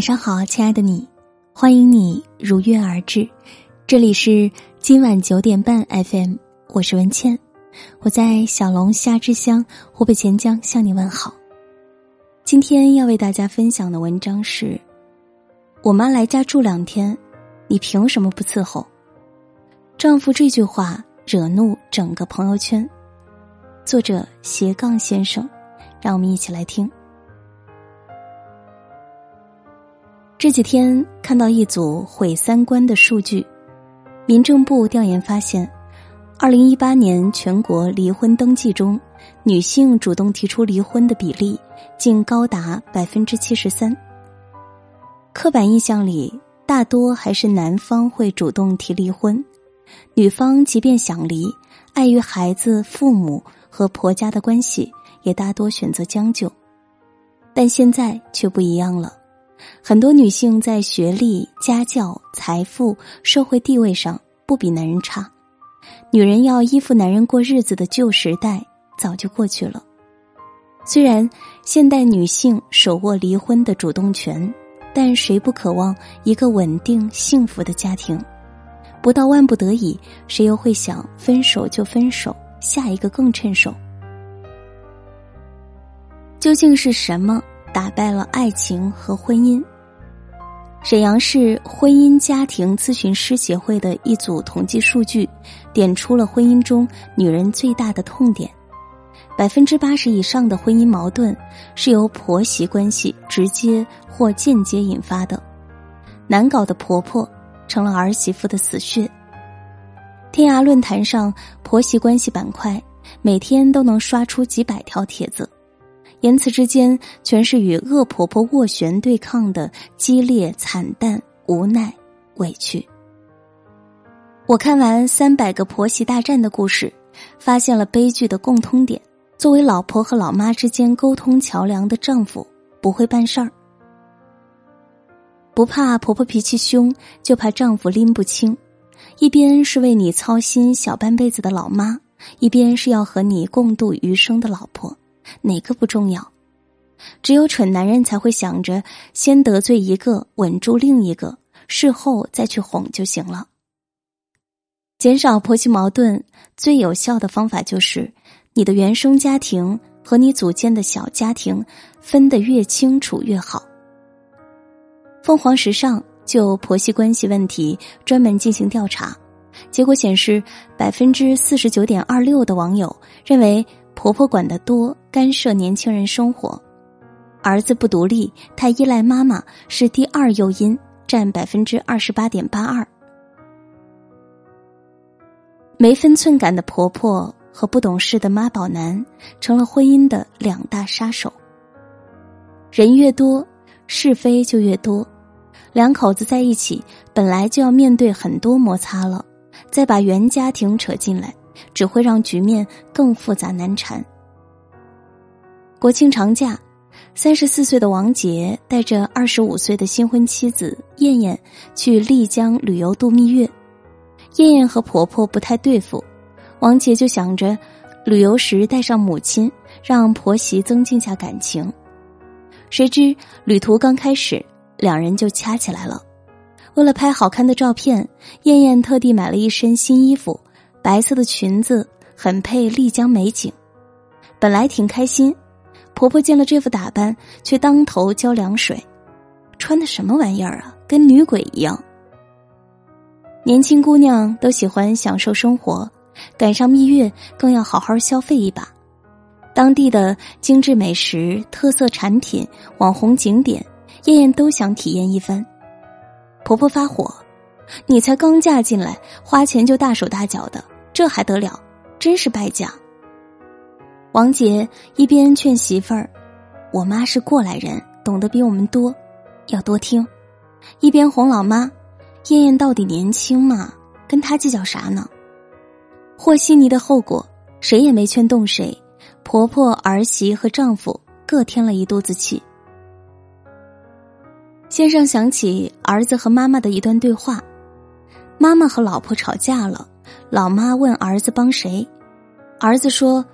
晚上好，亲爱的你，欢迎你如约而至。这里是今晚九点半 FM，我是文倩，我在小龙虾之乡湖北潜江向你问好。今天要为大家分享的文章是：我妈来家住两天，你凭什么不伺候？丈夫这句话惹怒整个朋友圈。作者斜杠先生，让我们一起来听。这几天看到一组毁三观的数据，民政部调研发现，二零一八年全国离婚登记中，女性主动提出离婚的比例竟高达百分之七十三。刻板印象里，大多还是男方会主动提离婚，女方即便想离，碍于孩子、父母和婆家的关系，也大多选择将就。但现在却不一样了。很多女性在学历、家教、财富、社会地位上不比男人差，女人要依附男人过日子的旧时代早就过去了。虽然现代女性手握离婚的主动权，但谁不渴望一个稳定幸福的家庭？不到万不得已，谁又会想分手就分手，下一个更趁手？究竟是什么？打败了爱情和婚姻。沈阳市婚姻家庭咨询师协会的一组统计数据，点出了婚姻中女人最大的痛点：百分之八十以上的婚姻矛盾是由婆媳关系直接或间接引发的。难搞的婆婆成了儿媳妇的死穴。天涯论坛上婆媳关系板块，每天都能刷出几百条帖子。言辞之间，全是与恶婆婆斡旋对抗的激烈、惨淡、无奈、委屈。我看完三百个婆媳大战的故事，发现了悲剧的共通点：作为老婆和老妈之间沟通桥梁的丈夫不会办事儿，不怕婆婆脾气凶，就怕丈夫拎不清。一边是为你操心小半辈子的老妈，一边是要和你共度余生的老婆。哪个不重要？只有蠢男人才会想着先得罪一个，稳住另一个，事后再去哄就行了。减少婆媳矛盾最有效的方法就是，你的原生家庭和你组建的小家庭分得越清楚越好。凤凰时尚就婆媳关系问题专门进行调查，结果显示，百分之四十九点二六的网友认为。婆婆管得多，干涉年轻人生活；儿子不独立，太依赖妈妈是第二诱因，占百分之二十八点八二。没分寸感的婆婆和不懂事的妈宝男，成了婚姻的两大杀手。人越多，是非就越多。两口子在一起，本来就要面对很多摩擦了，再把原家庭扯进来。只会让局面更复杂难缠。国庆长假，三十四岁的王杰带着二十五岁的新婚妻子燕燕去丽江旅游度蜜月。燕燕和婆婆不太对付，王杰就想着旅游时带上母亲，让婆媳增进下感情。谁知旅途刚开始，两人就掐起来了。为了拍好看的照片，燕燕特地买了一身新衣服。白色的裙子很配丽江美景，本来挺开心，婆婆见了这副打扮，却当头浇凉水：“穿的什么玩意儿啊，跟女鬼一样。”年轻姑娘都喜欢享受生活，赶上蜜月更要好好消费一把。当地的精致美食、特色产品、网红景点，燕燕都想体验一番。婆婆发火。你才刚嫁进来，花钱就大手大脚的，这还得了？真是败家！王杰一边劝媳妇儿：“我妈是过来人，懂得比我们多，要多听。”一边哄老妈：“燕燕到底年轻嘛，跟她计较啥呢？”和稀泥的后果，谁也没劝动谁，婆婆、儿媳和丈夫各添了一肚子气。先生想起儿子和妈妈的一段对话。妈妈和老婆吵架了，老妈问儿子帮谁，儿子说：“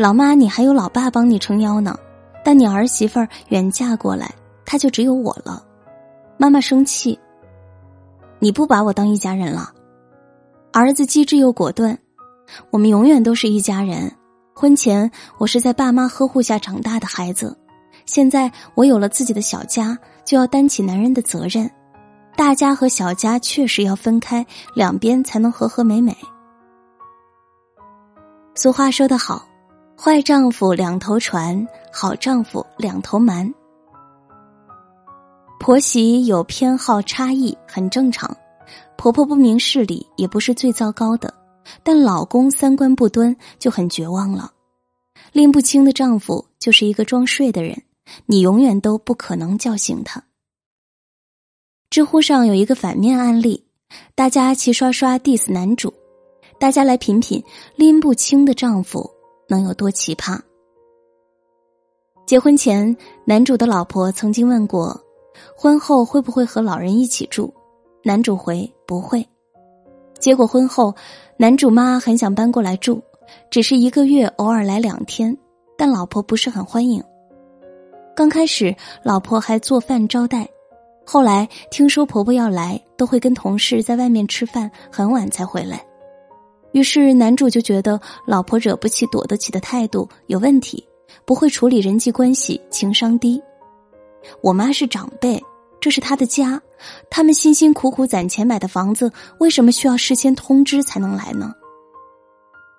老妈，你还有老爸帮你撑腰呢，但你儿媳妇儿远嫁过来，他就只有我了。”妈妈生气。你不把我当一家人了。儿子机智又果断，我们永远都是一家人。婚前我是在爸妈呵护下长大的孩子，现在我有了自己的小家，就要担起男人的责任。大家和小家确实要分开，两边才能和和美美。俗话说得好，坏丈夫两头船，好丈夫两头瞒。婆媳有偏好差异很正常，婆婆不明事理也不是最糟糕的，但老公三观不端就很绝望了。拎不清的丈夫就是一个装睡的人，你永远都不可能叫醒他。知乎上有一个反面案例，大家齐刷刷 diss 男主。大家来品品拎不清的丈夫能有多奇葩。结婚前，男主的老婆曾经问过，婚后会不会和老人一起住？男主回不会。结果婚后，男主妈很想搬过来住，只是一个月偶尔来两天，但老婆不是很欢迎。刚开始，老婆还做饭招待，后来听说婆婆要来，都会跟同事在外面吃饭，很晚才回来。于是男主就觉得老婆惹不起、躲得起的态度有问题，不会处理人际关系，情商低。我妈是长辈，这是她的家，他们辛辛苦苦攒钱买的房子，为什么需要事先通知才能来呢？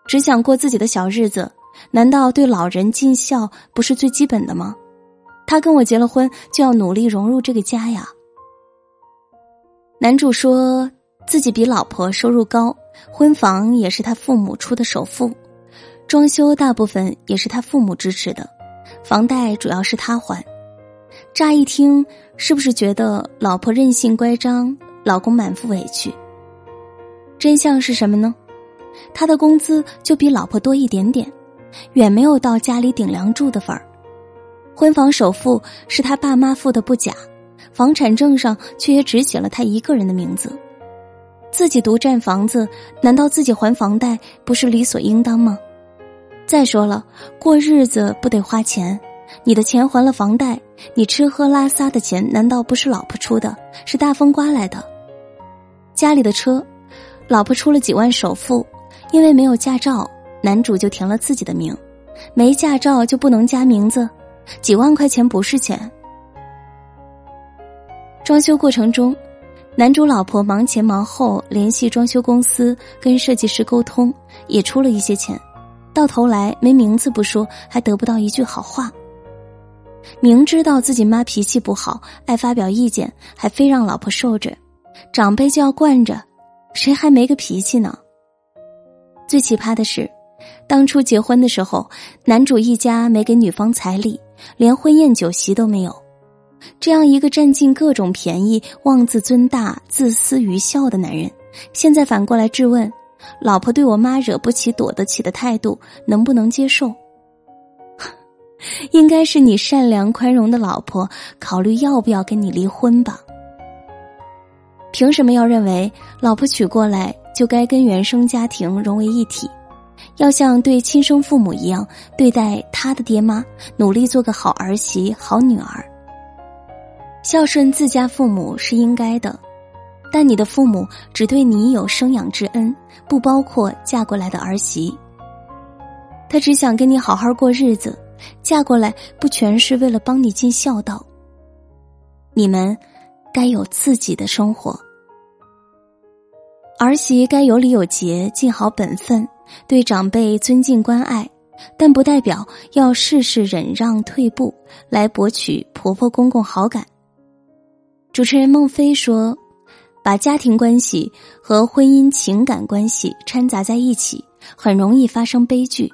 只想过自己的小日子，难道对老人尽孝不是最基本的吗？他跟我结了婚，就要努力融入这个家呀。男主说自己比老婆收入高。婚房也是他父母出的首付，装修大部分也是他父母支持的，房贷主要是他还。乍一听，是不是觉得老婆任性乖张，老公满腹委屈？真相是什么呢？他的工资就比老婆多一点点，远没有到家里顶梁柱的份儿。婚房首付是他爸妈付的不假，房产证上却也只写了他一个人的名字。自己独占房子，难道自己还房贷不是理所应当吗？再说了，过日子不得花钱？你的钱还了房贷，你吃喝拉撒的钱难道不是老婆出的？是大风刮来的？家里的车，老婆出了几万首付，因为没有驾照，男主就填了自己的名，没驾照就不能加名字，几万块钱不是钱。装修过程中。男主老婆忙前忙后联系装修公司，跟设计师沟通，也出了一些钱，到头来没名字不说，还得不到一句好话。明知道自己妈脾气不好，爱发表意见，还非让老婆受着，长辈就要惯着，谁还没个脾气呢？最奇葩的是，当初结婚的时候，男主一家没给女方彩礼，连婚宴酒席都没有。这样一个占尽各种便宜、妄自尊大、自私愚孝的男人，现在反过来质问：老婆对我妈惹不起、躲得起的态度，能不能接受？应该是你善良宽容的老婆，考虑要不要跟你离婚吧？凭什么要认为老婆娶过来就该跟原生家庭融为一体，要像对亲生父母一样对待他的爹妈，努力做个好儿媳、好女儿？孝顺自家父母是应该的，但你的父母只对你有生养之恩，不包括嫁过来的儿媳。他只想跟你好好过日子，嫁过来不全是为了帮你尽孝道。你们该有自己的生活，儿媳该有礼有节，尽好本分，对长辈尊敬关爱，但不代表要事事忍让退步来博取婆婆公公好感。主持人孟非说：“把家庭关系和婚姻情感关系掺杂在一起，很容易发生悲剧。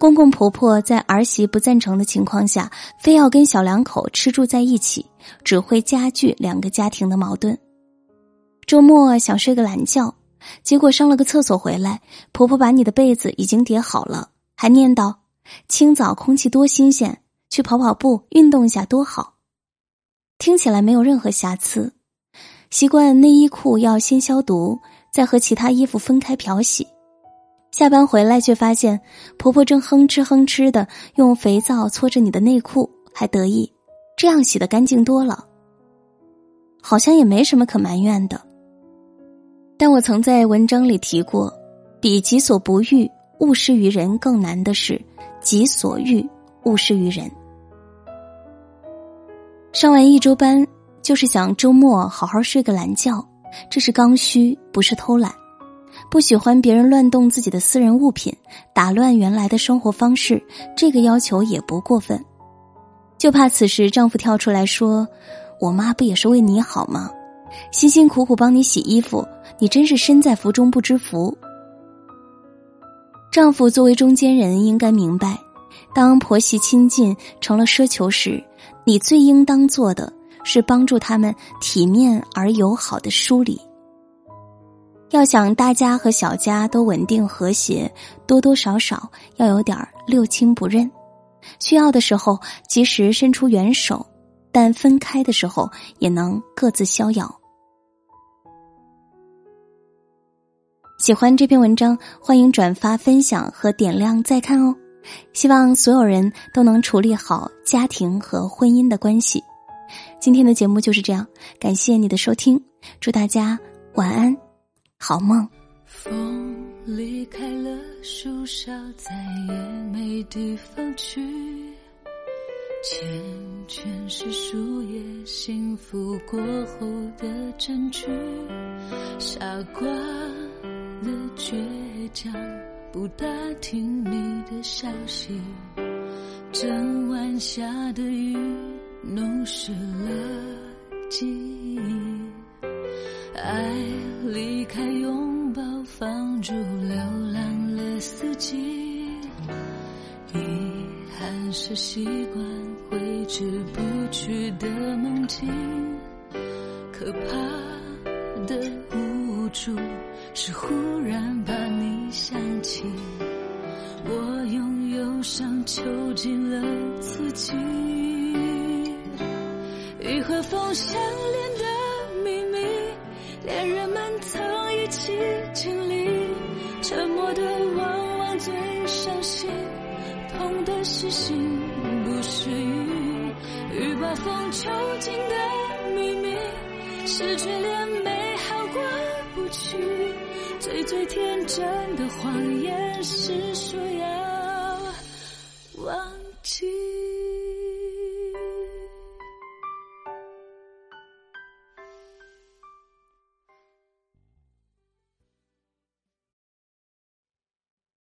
公公婆婆在儿媳不赞成的情况下，非要跟小两口吃住在一起，只会加剧两个家庭的矛盾。周末想睡个懒觉，结果上了个厕所回来，婆婆把你的被子已经叠好了，还念叨：清早空气多新鲜，去跑跑步，运动一下多好。”听起来没有任何瑕疵，习惯内衣裤要先消毒，再和其他衣服分开漂洗。下班回来却发现婆婆正哼哧哼哧的用肥皂搓着你的内裤，还得意，这样洗的干净多了。好像也没什么可埋怨的。但我曾在文章里提过，比己所不欲，勿施于人更难的是己所欲，勿施于人。上完一周班，就是想周末好好睡个懒觉，这是刚需，不是偷懒。不喜欢别人乱动自己的私人物品，打乱原来的生活方式，这个要求也不过分。就怕此时丈夫跳出来说：“我妈不也是为你好吗？辛辛苦苦帮你洗衣服，你真是身在福中不知福。”丈夫作为中间人，应该明白，当婆媳亲近成了奢求时，你最应当做的是帮助他们体面而友好的梳理。要想大家和小家都稳定和谐，多多少少要有点六亲不认。需要的时候及时伸出援手，但分开的时候也能各自逍遥。喜欢这篇文章，欢迎转发、分享和点亮再看哦。希望所有人都能处理好家庭和婚姻的关系。今天的节目就是这样，感谢你的收听，祝大家晚安。好梦。风离开了树梢，再也没地方去。缱绻是树叶幸福过后的证据。傻瓜的倔强，不打听你的消息。整晚下的雨，弄湿了记忆。爱离开拥抱，放逐流浪了四季。遗憾是习惯挥之不去的梦境。可怕的无助是忽然把你想起。我用忧伤囚禁了自己。雨和风相连的秘密。恋人们曾一起经历，沉默的往往最伤心，痛的是心不是雨。雨把风囚禁的秘密，是却连美好过不去。最最天真的谎言是说要忘记。